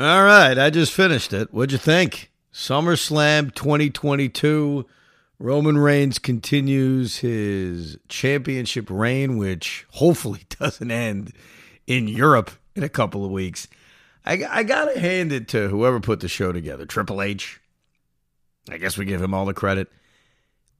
All right, I just finished it. What'd you think? SummerSlam 2022. Roman Reigns continues his championship reign, which hopefully doesn't end in Europe in a couple of weeks. I, I got to hand it to whoever put the show together, Triple H. I guess we give him all the credit.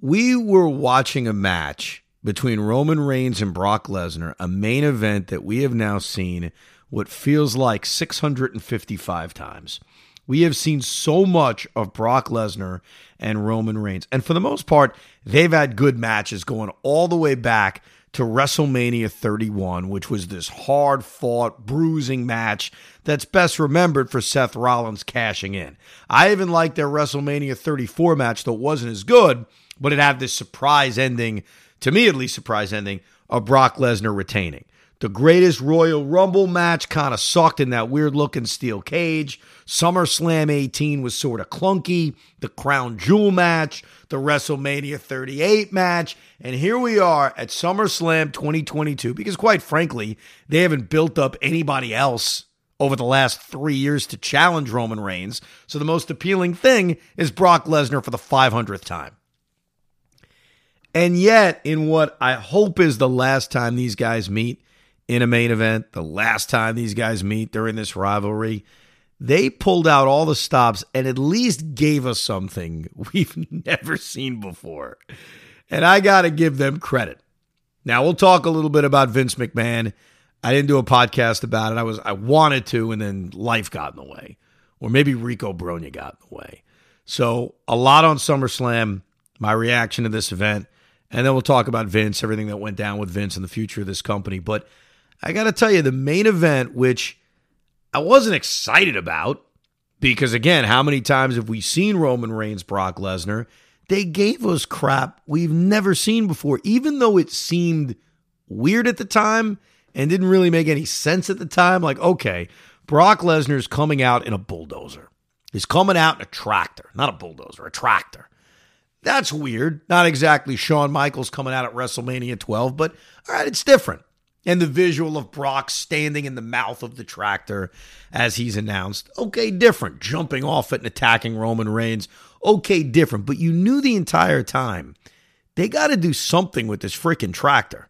We were watching a match between Roman Reigns and Brock Lesnar, a main event that we have now seen what feels like 655 times. We have seen so much of Brock Lesnar and Roman Reigns. And for the most part, they've had good matches going all the way back to WrestleMania 31, which was this hard fought, bruising match that's best remembered for Seth Rollins cashing in. I even liked their WrestleMania 34 match, though it wasn't as good, but it had this surprise ending, to me at least, surprise ending of Brock Lesnar retaining. The greatest Royal Rumble match kind of sucked in that weird looking steel cage. SummerSlam 18 was sort of clunky. The Crown Jewel match, the WrestleMania 38 match. And here we are at SummerSlam 2022 because, quite frankly, they haven't built up anybody else over the last three years to challenge Roman Reigns. So the most appealing thing is Brock Lesnar for the 500th time. And yet, in what I hope is the last time these guys meet, in a main event, the last time these guys meet during this rivalry, they pulled out all the stops and at least gave us something we've never seen before. And I got to give them credit. Now, we'll talk a little bit about Vince McMahon. I didn't do a podcast about it. I was I wanted to and then life got in the way. Or maybe Rico Brogna got in the way. So, a lot on SummerSlam, my reaction to this event, and then we'll talk about Vince, everything that went down with Vince and the future of this company. But I got to tell you, the main event, which I wasn't excited about, because again, how many times have we seen Roman Reigns, Brock Lesnar? They gave us crap we've never seen before, even though it seemed weird at the time and didn't really make any sense at the time. Like, okay, Brock Lesnar's coming out in a bulldozer. He's coming out in a tractor, not a bulldozer, a tractor. That's weird. Not exactly Shawn Michaels coming out at WrestleMania 12, but all right, it's different and the visual of Brock standing in the mouth of the tractor as he's announced. Okay, different. Jumping off it and attacking Roman Reigns. Okay, different. But you knew the entire time they got to do something with this freaking tractor.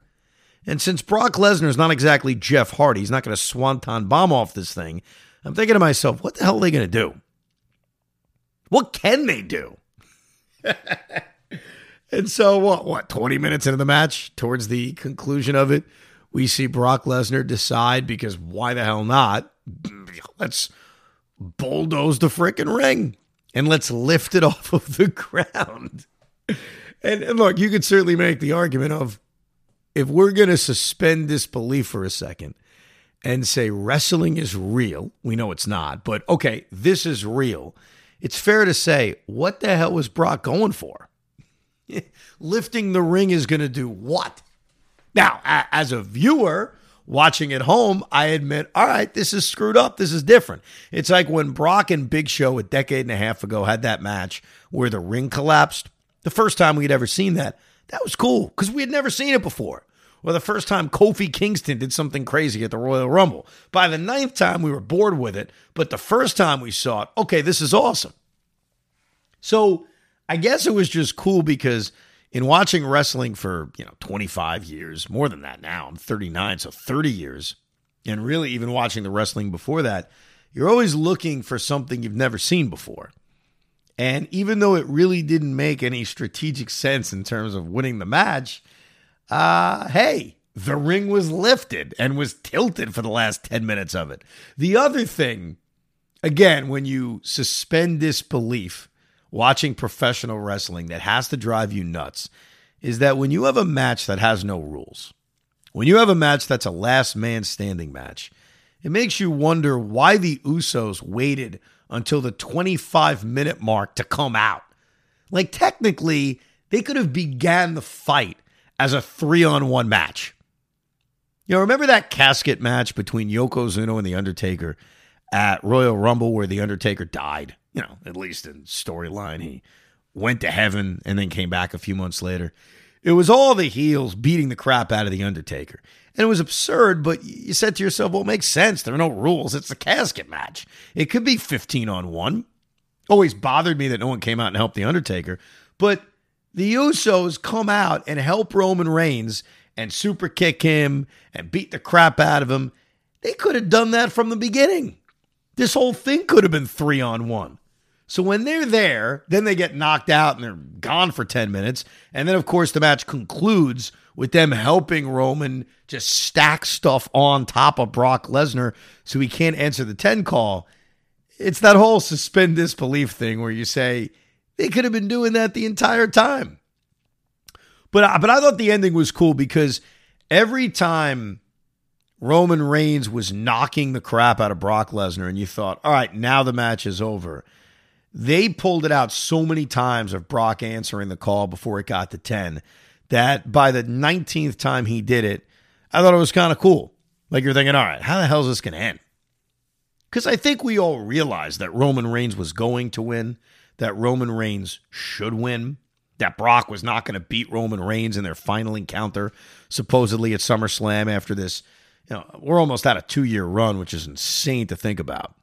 And since Brock Lesnar is not exactly Jeff Hardy, he's not going to swanton bomb off this thing. I'm thinking to myself, what the hell are they going to do? What can they do? and so, what, what, 20 minutes into the match, towards the conclusion of it, we see Brock Lesnar decide because why the hell not? Let's bulldoze the freaking ring and let's lift it off of the ground. And, and look, you could certainly make the argument of if we're going to suspend disbelief for a second and say wrestling is real, we know it's not, but okay, this is real. It's fair to say, what the hell was Brock going for? Lifting the ring is going to do what? Now, as a viewer watching at home, I admit, all right, this is screwed up. This is different. It's like when Brock and Big Show a decade and a half ago had that match where the ring collapsed. The first time we'd ever seen that, that was cool because we had never seen it before. Or the first time Kofi Kingston did something crazy at the Royal Rumble. By the ninth time, we were bored with it. But the first time we saw it, okay, this is awesome. So I guess it was just cool because in watching wrestling for, you know, 25 years, more than that now, I'm 39, so 30 years, and really even watching the wrestling before that, you're always looking for something you've never seen before. And even though it really didn't make any strategic sense in terms of winning the match, uh, hey, the ring was lifted and was tilted for the last 10 minutes of it. The other thing, again, when you suspend disbelief watching professional wrestling that has to drive you nuts is that when you have a match that has no rules, when you have a match that's a last man standing match, it makes you wonder why the Usos waited until the 25 minute mark to come out. Like technically, they could have began the fight as a 3 on 1 match. You know, remember that casket match between Yokozuna and The Undertaker at Royal Rumble where The Undertaker died? You know, at least in storyline, he went to heaven and then came back a few months later. It was all the heels beating the crap out of The Undertaker. And it was absurd, but you said to yourself, well, it makes sense. There are no rules. It's a casket match. It could be 15 on 1. Always bothered me that no one came out and helped The Undertaker. But the Usos come out and help Roman Reigns and super kick him and beat the crap out of him. They could have done that from the beginning. This whole thing could have been three on one. So when they're there, then they get knocked out and they're gone for 10 minutes. And then, of course, the match concludes with them helping Roman just stack stuff on top of Brock Lesnar so he can't answer the 10 call. It's that whole suspend disbelief thing where you say they could have been doing that the entire time. But, uh, but I thought the ending was cool because every time Roman Reigns was knocking the crap out of Brock Lesnar and you thought, all right, now the match is over – they pulled it out so many times of Brock answering the call before it got to 10 that by the 19th time he did it, I thought it was kind of cool. Like you're thinking, all right, how the hell is this going to end? Because I think we all realized that Roman Reigns was going to win, that Roman Reigns should win, that Brock was not going to beat Roman Reigns in their final encounter, supposedly at SummerSlam after this. You know, we're almost at a two year run, which is insane to think about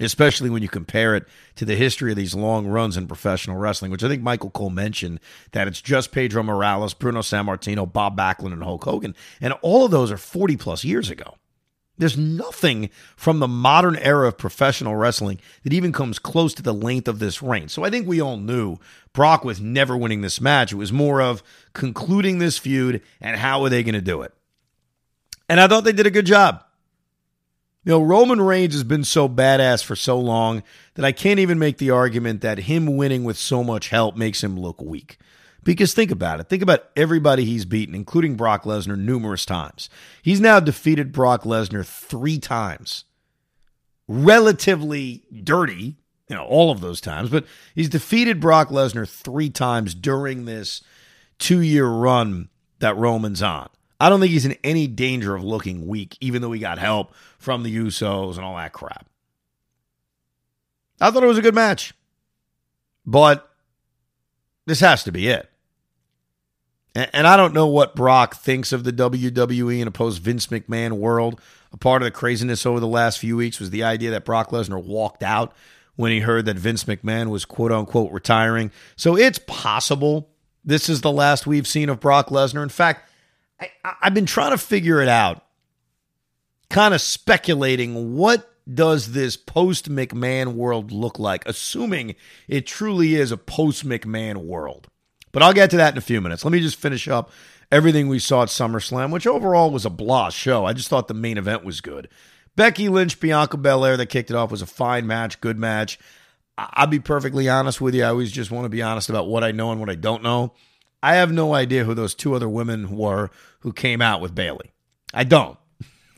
especially when you compare it to the history of these long runs in professional wrestling, which I think Michael Cole mentioned that it's just Pedro Morales, Bruno Sammartino, Bob Backlund, and Hulk Hogan. And all of those are 40 plus years ago. There's nothing from the modern era of professional wrestling that even comes close to the length of this reign. So I think we all knew Brock was never winning this match. It was more of concluding this feud and how are they going to do it. And I thought they did a good job. You know, Roman Reigns has been so badass for so long that I can't even make the argument that him winning with so much help makes him look weak. Because think about it. Think about everybody he's beaten, including Brock Lesnar, numerous times. He's now defeated Brock Lesnar three times. Relatively dirty, you know, all of those times, but he's defeated Brock Lesnar three times during this two year run that Roman's on. I don't think he's in any danger of looking weak, even though he got help from the Usos and all that crap. I thought it was a good match. But this has to be it. And I don't know what Brock thinks of the WWE in a post Vince McMahon world. A part of the craziness over the last few weeks was the idea that Brock Lesnar walked out when he heard that Vince McMahon was quote unquote retiring. So it's possible this is the last we've seen of Brock Lesnar. In fact, I, I've been trying to figure it out, kind of speculating what does this post McMahon world look like, assuming it truly is a post McMahon world. But I'll get to that in a few minutes. Let me just finish up everything we saw at SummerSlam, which overall was a blah show. I just thought the main event was good. Becky Lynch, Bianca Belair that kicked it off was a fine match, good match. I'll be perfectly honest with you. I always just want to be honest about what I know and what I don't know. I have no idea who those two other women were who came out with Bayley. I don't.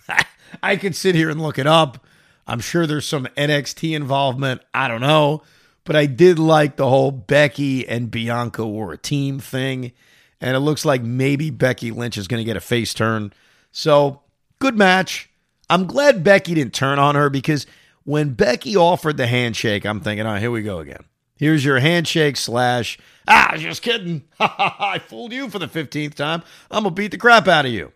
I could sit here and look it up. I'm sure there's some NXT involvement. I don't know. But I did like the whole Becky and Bianca were a team thing. And it looks like maybe Becky Lynch is going to get a face turn. So, good match. I'm glad Becky didn't turn on her because when Becky offered the handshake, I'm thinking, oh, here we go again. Here's your handshake slash, ah, just kidding. I fooled you for the 15th time. I'm going to beat the crap out of you.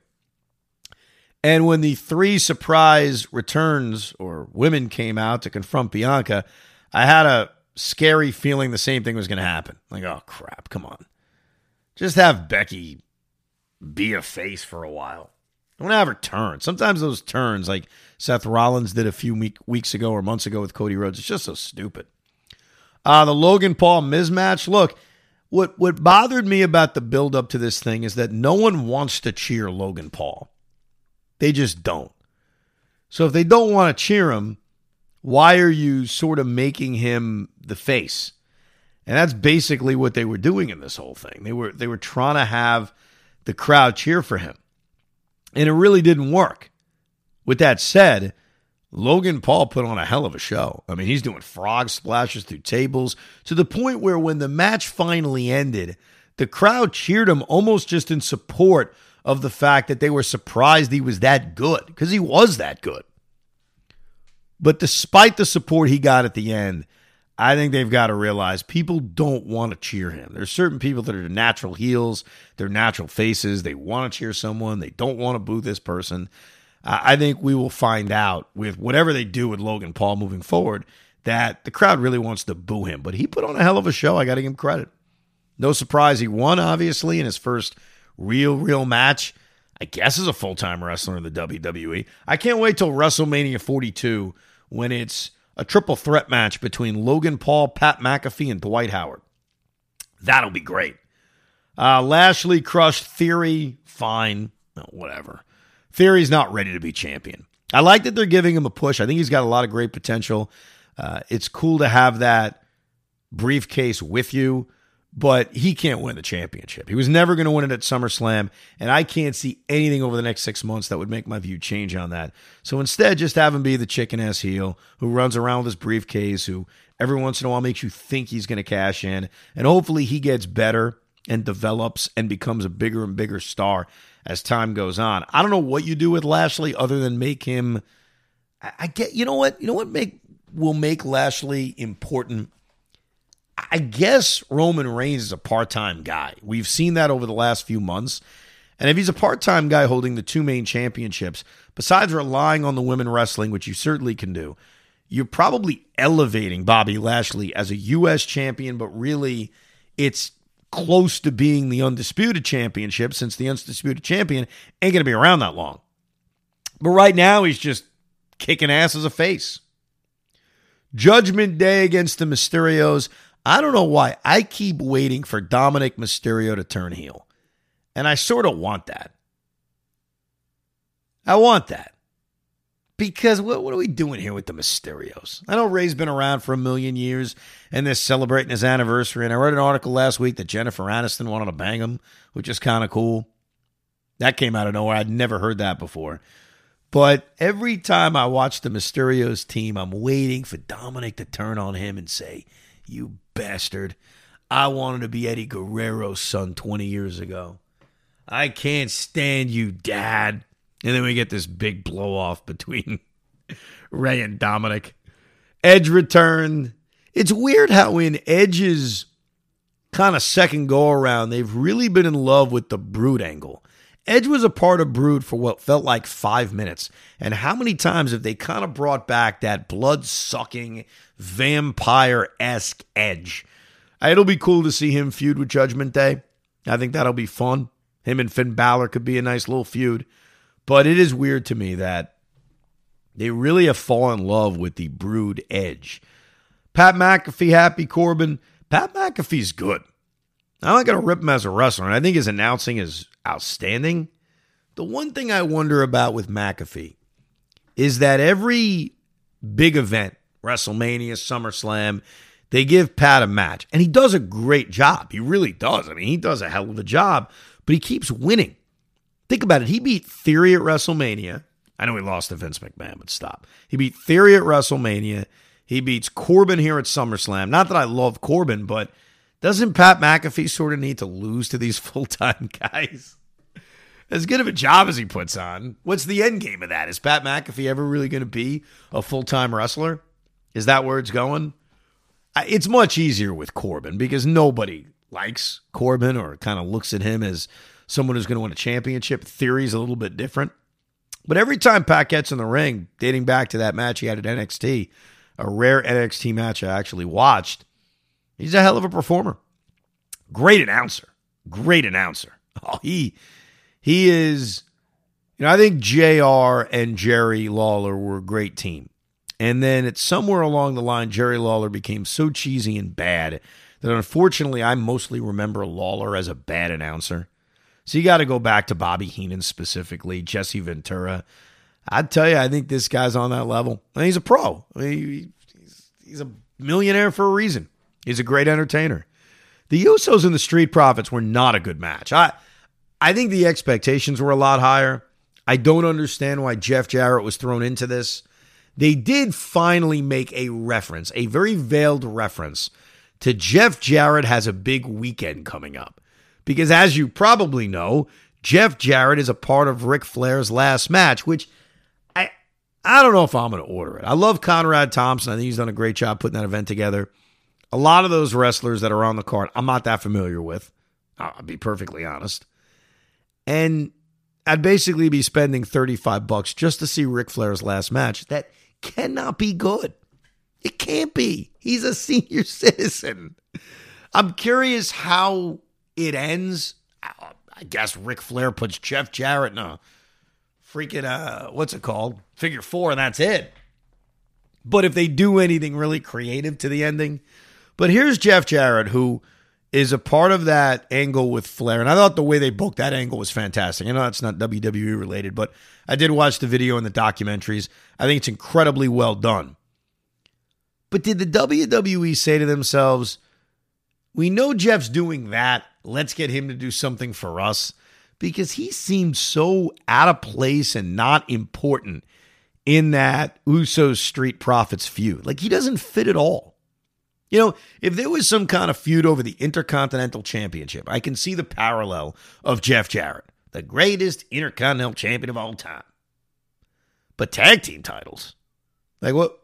And when the three surprise returns or women came out to confront Bianca, I had a scary feeling the same thing was going to happen. Like, oh, crap, come on. Just have Becky be a face for a while. Don't have her turn. Sometimes those turns, like Seth Rollins did a few weeks ago or months ago with Cody Rhodes, it's just so stupid. Uh, the Logan Paul mismatch. Look, what what bothered me about the build up to this thing is that no one wants to cheer Logan Paul. They just don't. So if they don't want to cheer him, why are you sort of making him the face? And that's basically what they were doing in this whole thing. They were they were trying to have the crowd cheer for him. And it really didn't work. With that said, Logan Paul put on a hell of a show. I mean, he's doing frog splashes through tables to the point where when the match finally ended, the crowd cheered him almost just in support of the fact that they were surprised he was that good because he was that good. But despite the support he got at the end, I think they've got to realize people don't want to cheer him. There's certain people that are natural heels, they're natural faces. They want to cheer someone, they don't want to boo this person. I think we will find out with whatever they do with Logan Paul moving forward that the crowd really wants to boo him. But he put on a hell of a show. I got to give him credit. No surprise, he won, obviously, in his first real, real match. I guess as a full time wrestler in the WWE. I can't wait till WrestleMania 42 when it's a triple threat match between Logan Paul, Pat McAfee, and Dwight Howard. That'll be great. Uh, Lashley crushed Theory. Fine. No, whatever. Theory's not ready to be champion. I like that they're giving him a push. I think he's got a lot of great potential. Uh, it's cool to have that briefcase with you but he can't win the championship. He was never going to win it at SummerSlam, and I can't see anything over the next six months that would make my view change on that. So instead, just have him be the chicken ass heel who runs around with his briefcase, who every once in a while makes you think he's going to cash in, and hopefully he gets better and develops and becomes a bigger and bigger star as time goes on. I don't know what you do with Lashley other than make him. I, get you know what you know what make will make Lashley important I guess Roman Reigns is a part time guy. We've seen that over the last few months. And if he's a part time guy holding the two main championships, besides relying on the women wrestling, which you certainly can do, you're probably elevating Bobby Lashley as a U.S. champion, but really it's close to being the undisputed championship since the undisputed champion ain't going to be around that long. But right now, he's just kicking ass as a face. Judgment Day against the Mysterios. I don't know why. I keep waiting for Dominic Mysterio to turn heel. And I sort of want that. I want that. Because what, what are we doing here with the Mysterios? I know Rey's been around for a million years and they're celebrating his anniversary. And I read an article last week that Jennifer Aniston wanted to bang him, which is kind of cool. That came out of nowhere. I'd never heard that before. But every time I watch the Mysterios team, I'm waiting for Dominic to turn on him and say, You bastard. I wanted to be Eddie Guerrero's son 20 years ago. I can't stand you, Dad. And then we get this big blow off between Rey and Dominic. Edge returned. It's weird how in Edge's kind of second go around, they've really been in love with the Brood angle. Edge was a part of Brood for what felt like five minutes. And how many times have they kind of brought back that blood sucking, vampire esque Edge? It'll be cool to see him feud with Judgment Day. I think that'll be fun. Him and Finn Balor could be a nice little feud. But it is weird to me that they really have fallen in love with the Brood Edge. Pat McAfee, Happy Corbin. Pat McAfee's good. I'm not going to rip him as a wrestler, and I think his announcing is outstanding. The one thing I wonder about with McAfee is that every big event, WrestleMania, SummerSlam, they give Pat a match, and he does a great job. He really does. I mean, he does a hell of a job, but he keeps winning. Think about it. He beat Theory at WrestleMania. I know he lost to Vince McMahon, but stop. He beat Theory at WrestleMania. He beats Corbin here at SummerSlam. Not that I love Corbin, but doesn't Pat McAfee sort of need to lose to these full time guys? As good of a job as he puts on, what's the end game of that? Is Pat McAfee ever really going to be a full time wrestler? Is that where it's going? It's much easier with Corbin because nobody likes Corbin or kind of looks at him as someone who's going to win a championship. Theory's a little bit different. But every time Pat gets in the ring, dating back to that match he had at NXT, a rare NXT match I actually watched, He's a hell of a performer. Great announcer. Great announcer. Oh, he he is you know, I think JR and Jerry Lawler were a great team. And then it's somewhere along the line, Jerry Lawler became so cheesy and bad that unfortunately I mostly remember Lawler as a bad announcer. So you got to go back to Bobby Heenan specifically, Jesse Ventura. I'd tell you, I think this guy's on that level. And he's a pro. I mean, he's, he's a millionaire for a reason. He's a great entertainer. The Usos and the Street Profits were not a good match. I I think the expectations were a lot higher. I don't understand why Jeff Jarrett was thrown into this. They did finally make a reference, a very veiled reference to Jeff Jarrett has a big weekend coming up. Because as you probably know, Jeff Jarrett is a part of Ric Flair's last match, which I I don't know if I'm going to order it. I love Conrad Thompson. I think he's done a great job putting that event together. A lot of those wrestlers that are on the card, I'm not that familiar with. I'll be perfectly honest. And I'd basically be spending 35 bucks just to see Ric Flair's last match. That cannot be good. It can't be. He's a senior citizen. I'm curious how it ends. I guess Ric Flair puts Jeff Jarrett in a freaking uh what's it called? Figure four, and that's it. But if they do anything really creative to the ending, but here's Jeff Jarrett, who is a part of that angle with Flair. And I thought the way they booked that angle was fantastic. I know it's not WWE related, but I did watch the video and the documentaries. I think it's incredibly well done. But did the WWE say to themselves, we know Jeff's doing that. Let's get him to do something for us? Because he seemed so out of place and not important in that Usos Street Profits feud. Like he doesn't fit at all. You know, if there was some kind of feud over the Intercontinental Championship, I can see the parallel of Jeff Jarrett, the greatest Intercontinental Champion of all time. But tag team titles, like what?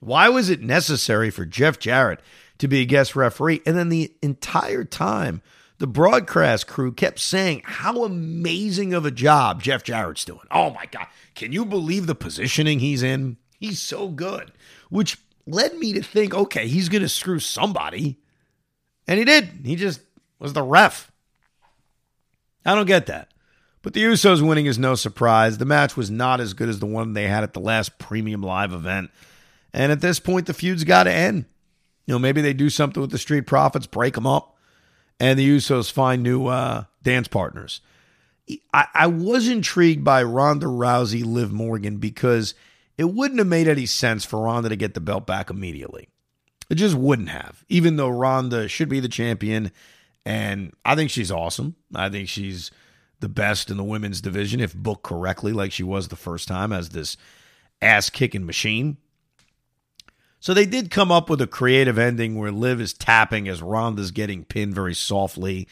Why was it necessary for Jeff Jarrett to be a guest referee? And then the entire time, the broadcast crew kept saying how amazing of a job Jeff Jarrett's doing. Oh my God. Can you believe the positioning he's in? He's so good, which led me to think, okay, he's going to screw somebody. And he did. He just was the ref. I don't get that. But the Usos winning is no surprise. The match was not as good as the one they had at the last premium live event. And at this point, the feud's got to end. You know, maybe they do something with the Street Profits, break them up, and the Usos find new uh, dance partners. I, I was intrigued by Ronda Rousey, Liv Morgan, because – it wouldn't have made any sense for Ronda to get the belt back immediately. It just wouldn't have, even though Ronda should be the champion. And I think she's awesome. I think she's the best in the women's division, if booked correctly, like she was the first time as this ass kicking machine. So they did come up with a creative ending where Liv is tapping as Ronda's getting pinned very softly.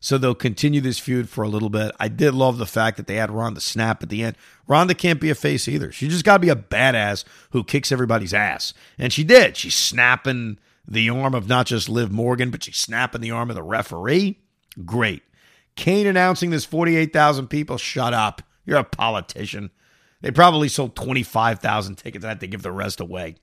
So they'll continue this feud for a little bit. I did love the fact that they had Ronda snap at the end. Ronda can't be a face either. She just got to be a badass who kicks everybody's ass. And she did. She's snapping the arm of not just Liv Morgan, but she's snapping the arm of the referee. Great. Kane announcing this 48,000 people. Shut up. You're a politician. They probably sold 25,000 tickets. I had to give the rest away.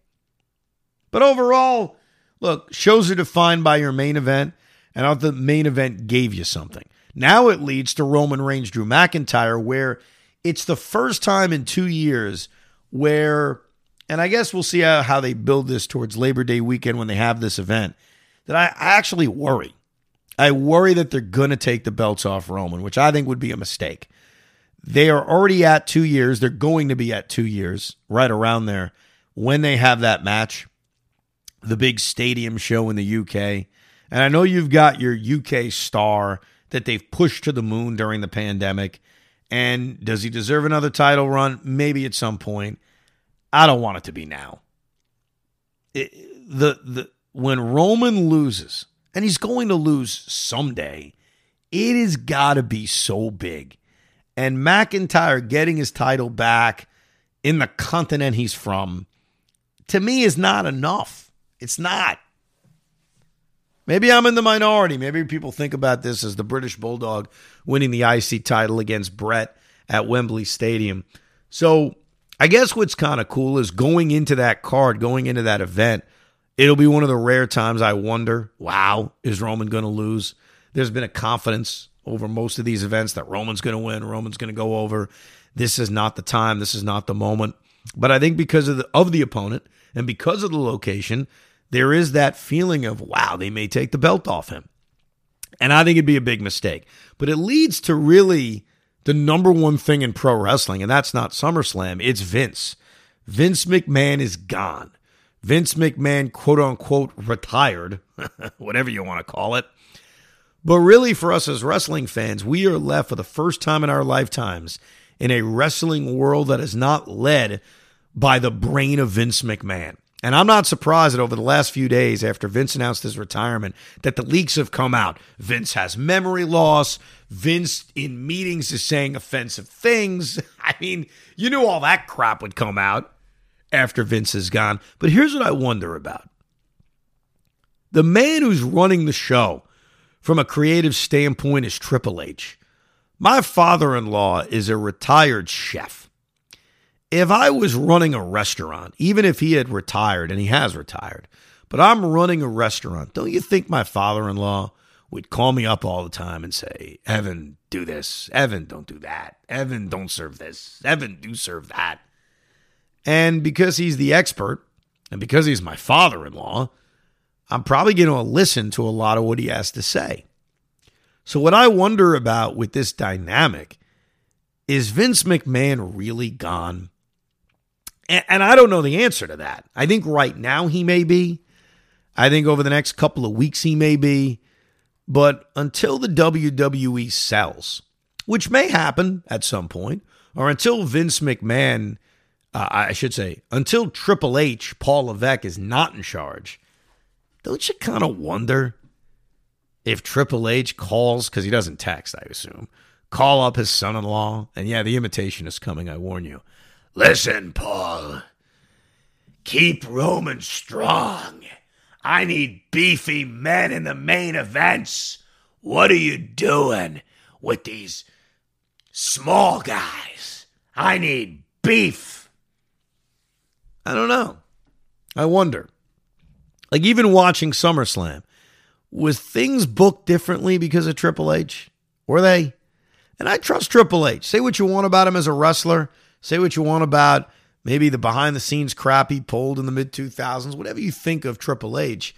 But overall, look, shows are defined by your main event and out the main event gave you something. Now it leads to Roman Reigns, Drew McIntyre, where it's the first time in two years where, and I guess we'll see how, they build this towards Labor Day weekend when they have this event, that I, I actually worry. I worry that they're going to take the belts off Roman, which I think would be a mistake. They are already at two years. They're going to be at two years, right around there, when they have that match, the big stadium show in the UK. And I know you've got your UK star that they've pushed to the moon during the pandemic. And does he deserve another title run? Maybe at some point. I don't want it to be now. It, the the when Roman loses, and he's going to lose someday, it has got to be so big. And McIntyre getting his title back in the continent he's from, to me, is not enough. It's not. Maybe I'm in the minority. Maybe people think about this as the British Bulldog winning the IC title against Bret at Wembley Stadium. So I guess what's kind of cool is going into that card, going into that event, it'll be one of the rare times I wonder, wow, is Roman going to lose? There's been a confidence over most of these events that Roman's going to win, Roman's going to go over. This is not the time, this is not the moment. But I think because of the of the opponent and because of the location, there is that feeling of, wow, they may take the belt off him. And I think it'd be a big mistake. But it leads to really the number one thing in pro wrestling, and that's not SummerSlam, it's Vince. Vince McMahon is gone. Vince McMahon, quote unquote, retired, whatever you want to call it. But really, for us as wrestling fans, we are left for the first time in our lifetimes in a wrestling world that is not led by the brain of Vince McMahon. And I'm not surprised that over the last few days after Vince announced his retirement that the leaks have come out. Vince has memory loss. Vince in meetings is saying offensive things. I mean, you knew all that crap would come out after Vince is gone. But here's what I wonder about. The man who's running the show from a creative standpoint is Triple H. My father in law is a retired chef. If I was running a restaurant, even if he had retired, and he has retired, but I'm running a restaurant, don't you think my father in law would call me up all the time and say, Evan, do this. Evan, don't do that. Evan, don't serve this. Evan, do serve that. And because he's the expert, and because he's my father in law, I'm probably going to listen to a lot of what he has to say. So, what I wonder about with this dynamic is Vince McMahon really gone? And, I don't know the answer to that. I think right now he may be. I think over the next couple of weeks he may be. But until the WWE sells, which may happen at some point, or until Vince McMahon, uh, I should say, until Triple H, Paul Levesque is not in charge, don't you kind of wonder if Triple H calls, because he doesn't text, I assume, call up his son in law? And yeah, the imitation is coming, I warn you. Listen, Paul, keep Roman strong. I need beefy men in the main events. What are you doing with these small guys? I need beef. I don't know. I wonder. Like, even watching SummerSlam, was things booked differently because of Triple H? Were they? And I trust Triple H. Say what you want about him as a wrestler. Say what you want about maybe the behind the scenes crap he pulled in the mid 2000s, whatever you think of Triple H,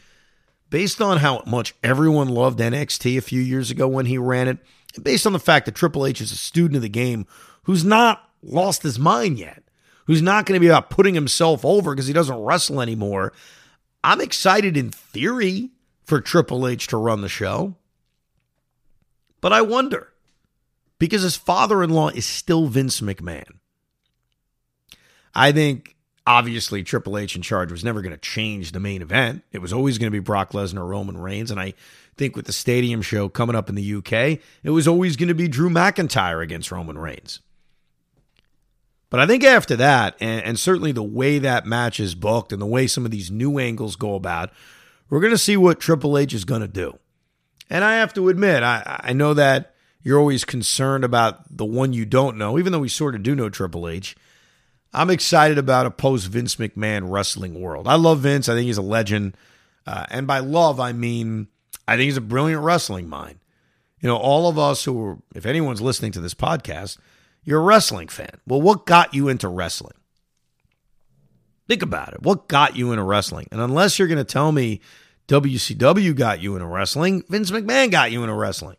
based on how much everyone loved NXT a few years ago when he ran it, and based on the fact that Triple H is a student of the game who's not lost his mind yet, who's not going to be about putting himself over because he doesn't wrestle anymore, I'm excited in theory for Triple H to run the show. But I wonder because his father in law is still Vince McMahon. I think obviously Triple H in charge was never going to change the main event. It was always going to be Brock Lesnar, Roman Reigns. And I think with the stadium show coming up in the UK, it was always going to be Drew McIntyre against Roman Reigns. But I think after that, and, and, certainly the way that match is booked and the way some of these new angles go about, we're going to see what Triple H is going to do. And I have to admit, I, I know that you're always concerned about the one you don't know, even though we sort of do know Triple H. I'm excited about a post Vince McMahon wrestling world. I love Vince. I think he's a legend. Uh, and by love, I mean, I think he's a brilliant wrestling mind. You know, all of us who are, if anyone's listening to this podcast, you're a wrestling fan. Well, what got you into wrestling? Think about it. What got you into wrestling? And unless you're going to tell me WCW got you into wrestling, Vince McMahon got you into wrestling.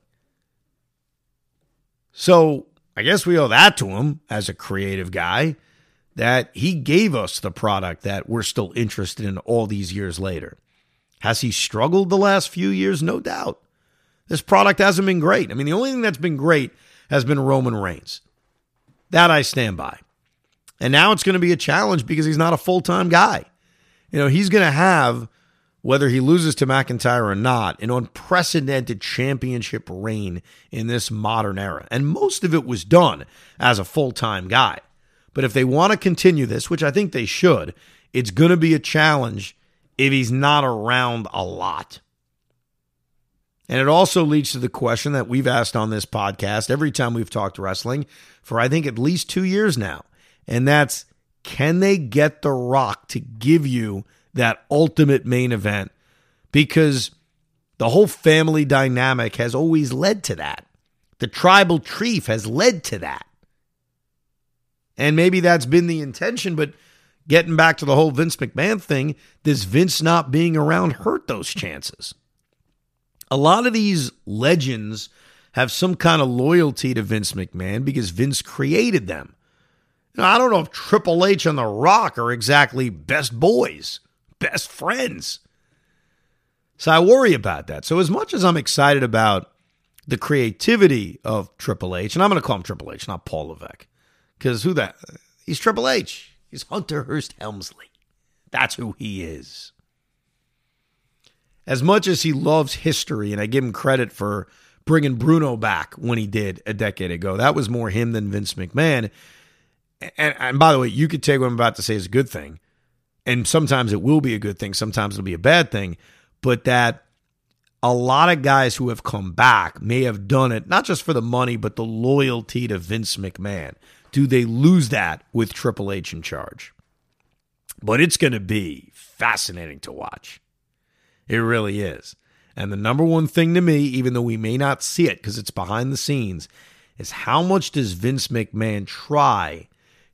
So I guess we owe that to him as a creative guy that he gave us the product that we're still interested in all these years later. Has he struggled the last few years? No doubt. This product hasn't been great. I mean, the only thing that's been great has been Roman Reigns. That I stand by. And now it's going to be a challenge because he's not a full time guy. You know, he's going to have, whether he loses to McIntyre or not, an unprecedented championship reign in this modern era. And most of it was done as a full time guy. But if they want to continue this, which I think they should, it's going to be a challenge if he's not around a lot. And it also leads to the question that we've asked on this podcast every time we've talked wrestling for I think at least two years now and that's can they get The Rock to give you that ultimate main event? Because the whole family dynamic has always led to that. The tribal chief has led to that. And maybe that's been the intention, but getting back to the whole Vince McMahon thing, does Vince not being around hurt those chances? A lot of these legends have some kind of loyalty to Vince McMahon because Vince created them. Now, I don't know if Triple H and The Rock are exactly best boys, best friends. So I worry about that. So, as much as I'm excited about the creativity of Triple H, and I'm going to call him Triple H, not Paul Levesque, because who that? He's Triple H. He's Hunter Hearst Helmsley. That's who he is. As much as he loves history, and I give him credit for bringing Bruno back when he did a decade ago, that was more him than Vince McMahon and, and by the way, you could take what I'm about to say as a good thing. And sometimes it will be a good thing, sometimes it'll be a bad thing. but that a lot of guys who have come back may have done it not just for the money, but the loyalty to Vince McMahon. Do they lose that with Triple H in charge? But it's going to be fascinating to watch. It really is. And the number one thing to me, even though we may not see it because it's behind the scenes, is how much does Vince McMahon try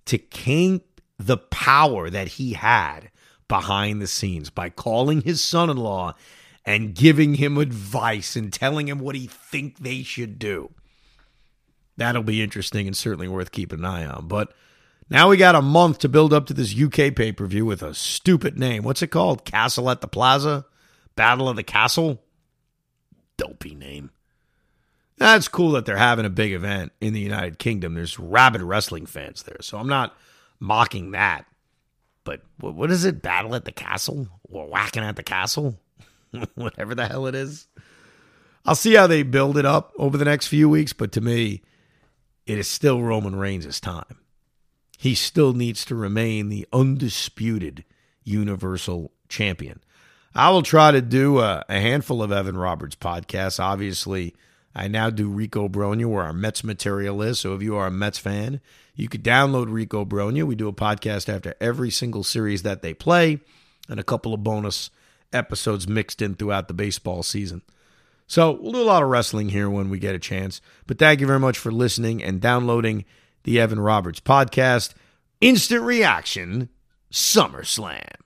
to keep the power that he had behind the scenes by calling his son in law and giving him advice and telling him what he think they should do. That'll be interesting and certainly worth keeping an eye on. But now we got a month to build up to this UK pay per view with a stupid name. What's it called? Castle at the Plaza? Battle of the Castle? Dopey name. That's cool that they're having a big event in the United Kingdom. There's rabid wrestling fans there. So I'm not mocking that. But what is it? Battle at the Castle? Or whacking at the castle? Whatever the hell it is. I'll see how they build it up over the next few weeks. But to me, it is still Roman Reigns' time. He still needs to remain the undisputed Universal Champion. I will try to do a, a handful of Evan Roberts podcasts. Obviously, I now do Rico Brogna, where our Mets material is. So if you are a Mets fan, you could download Rico Brogna. We do a podcast after every single series that they play, and a couple of bonus episodes mixed in throughout the baseball season. So we'll do a lot of wrestling here when we get a chance. But thank you very much for listening and downloading the Evan Roberts podcast. Instant reaction, SummerSlam.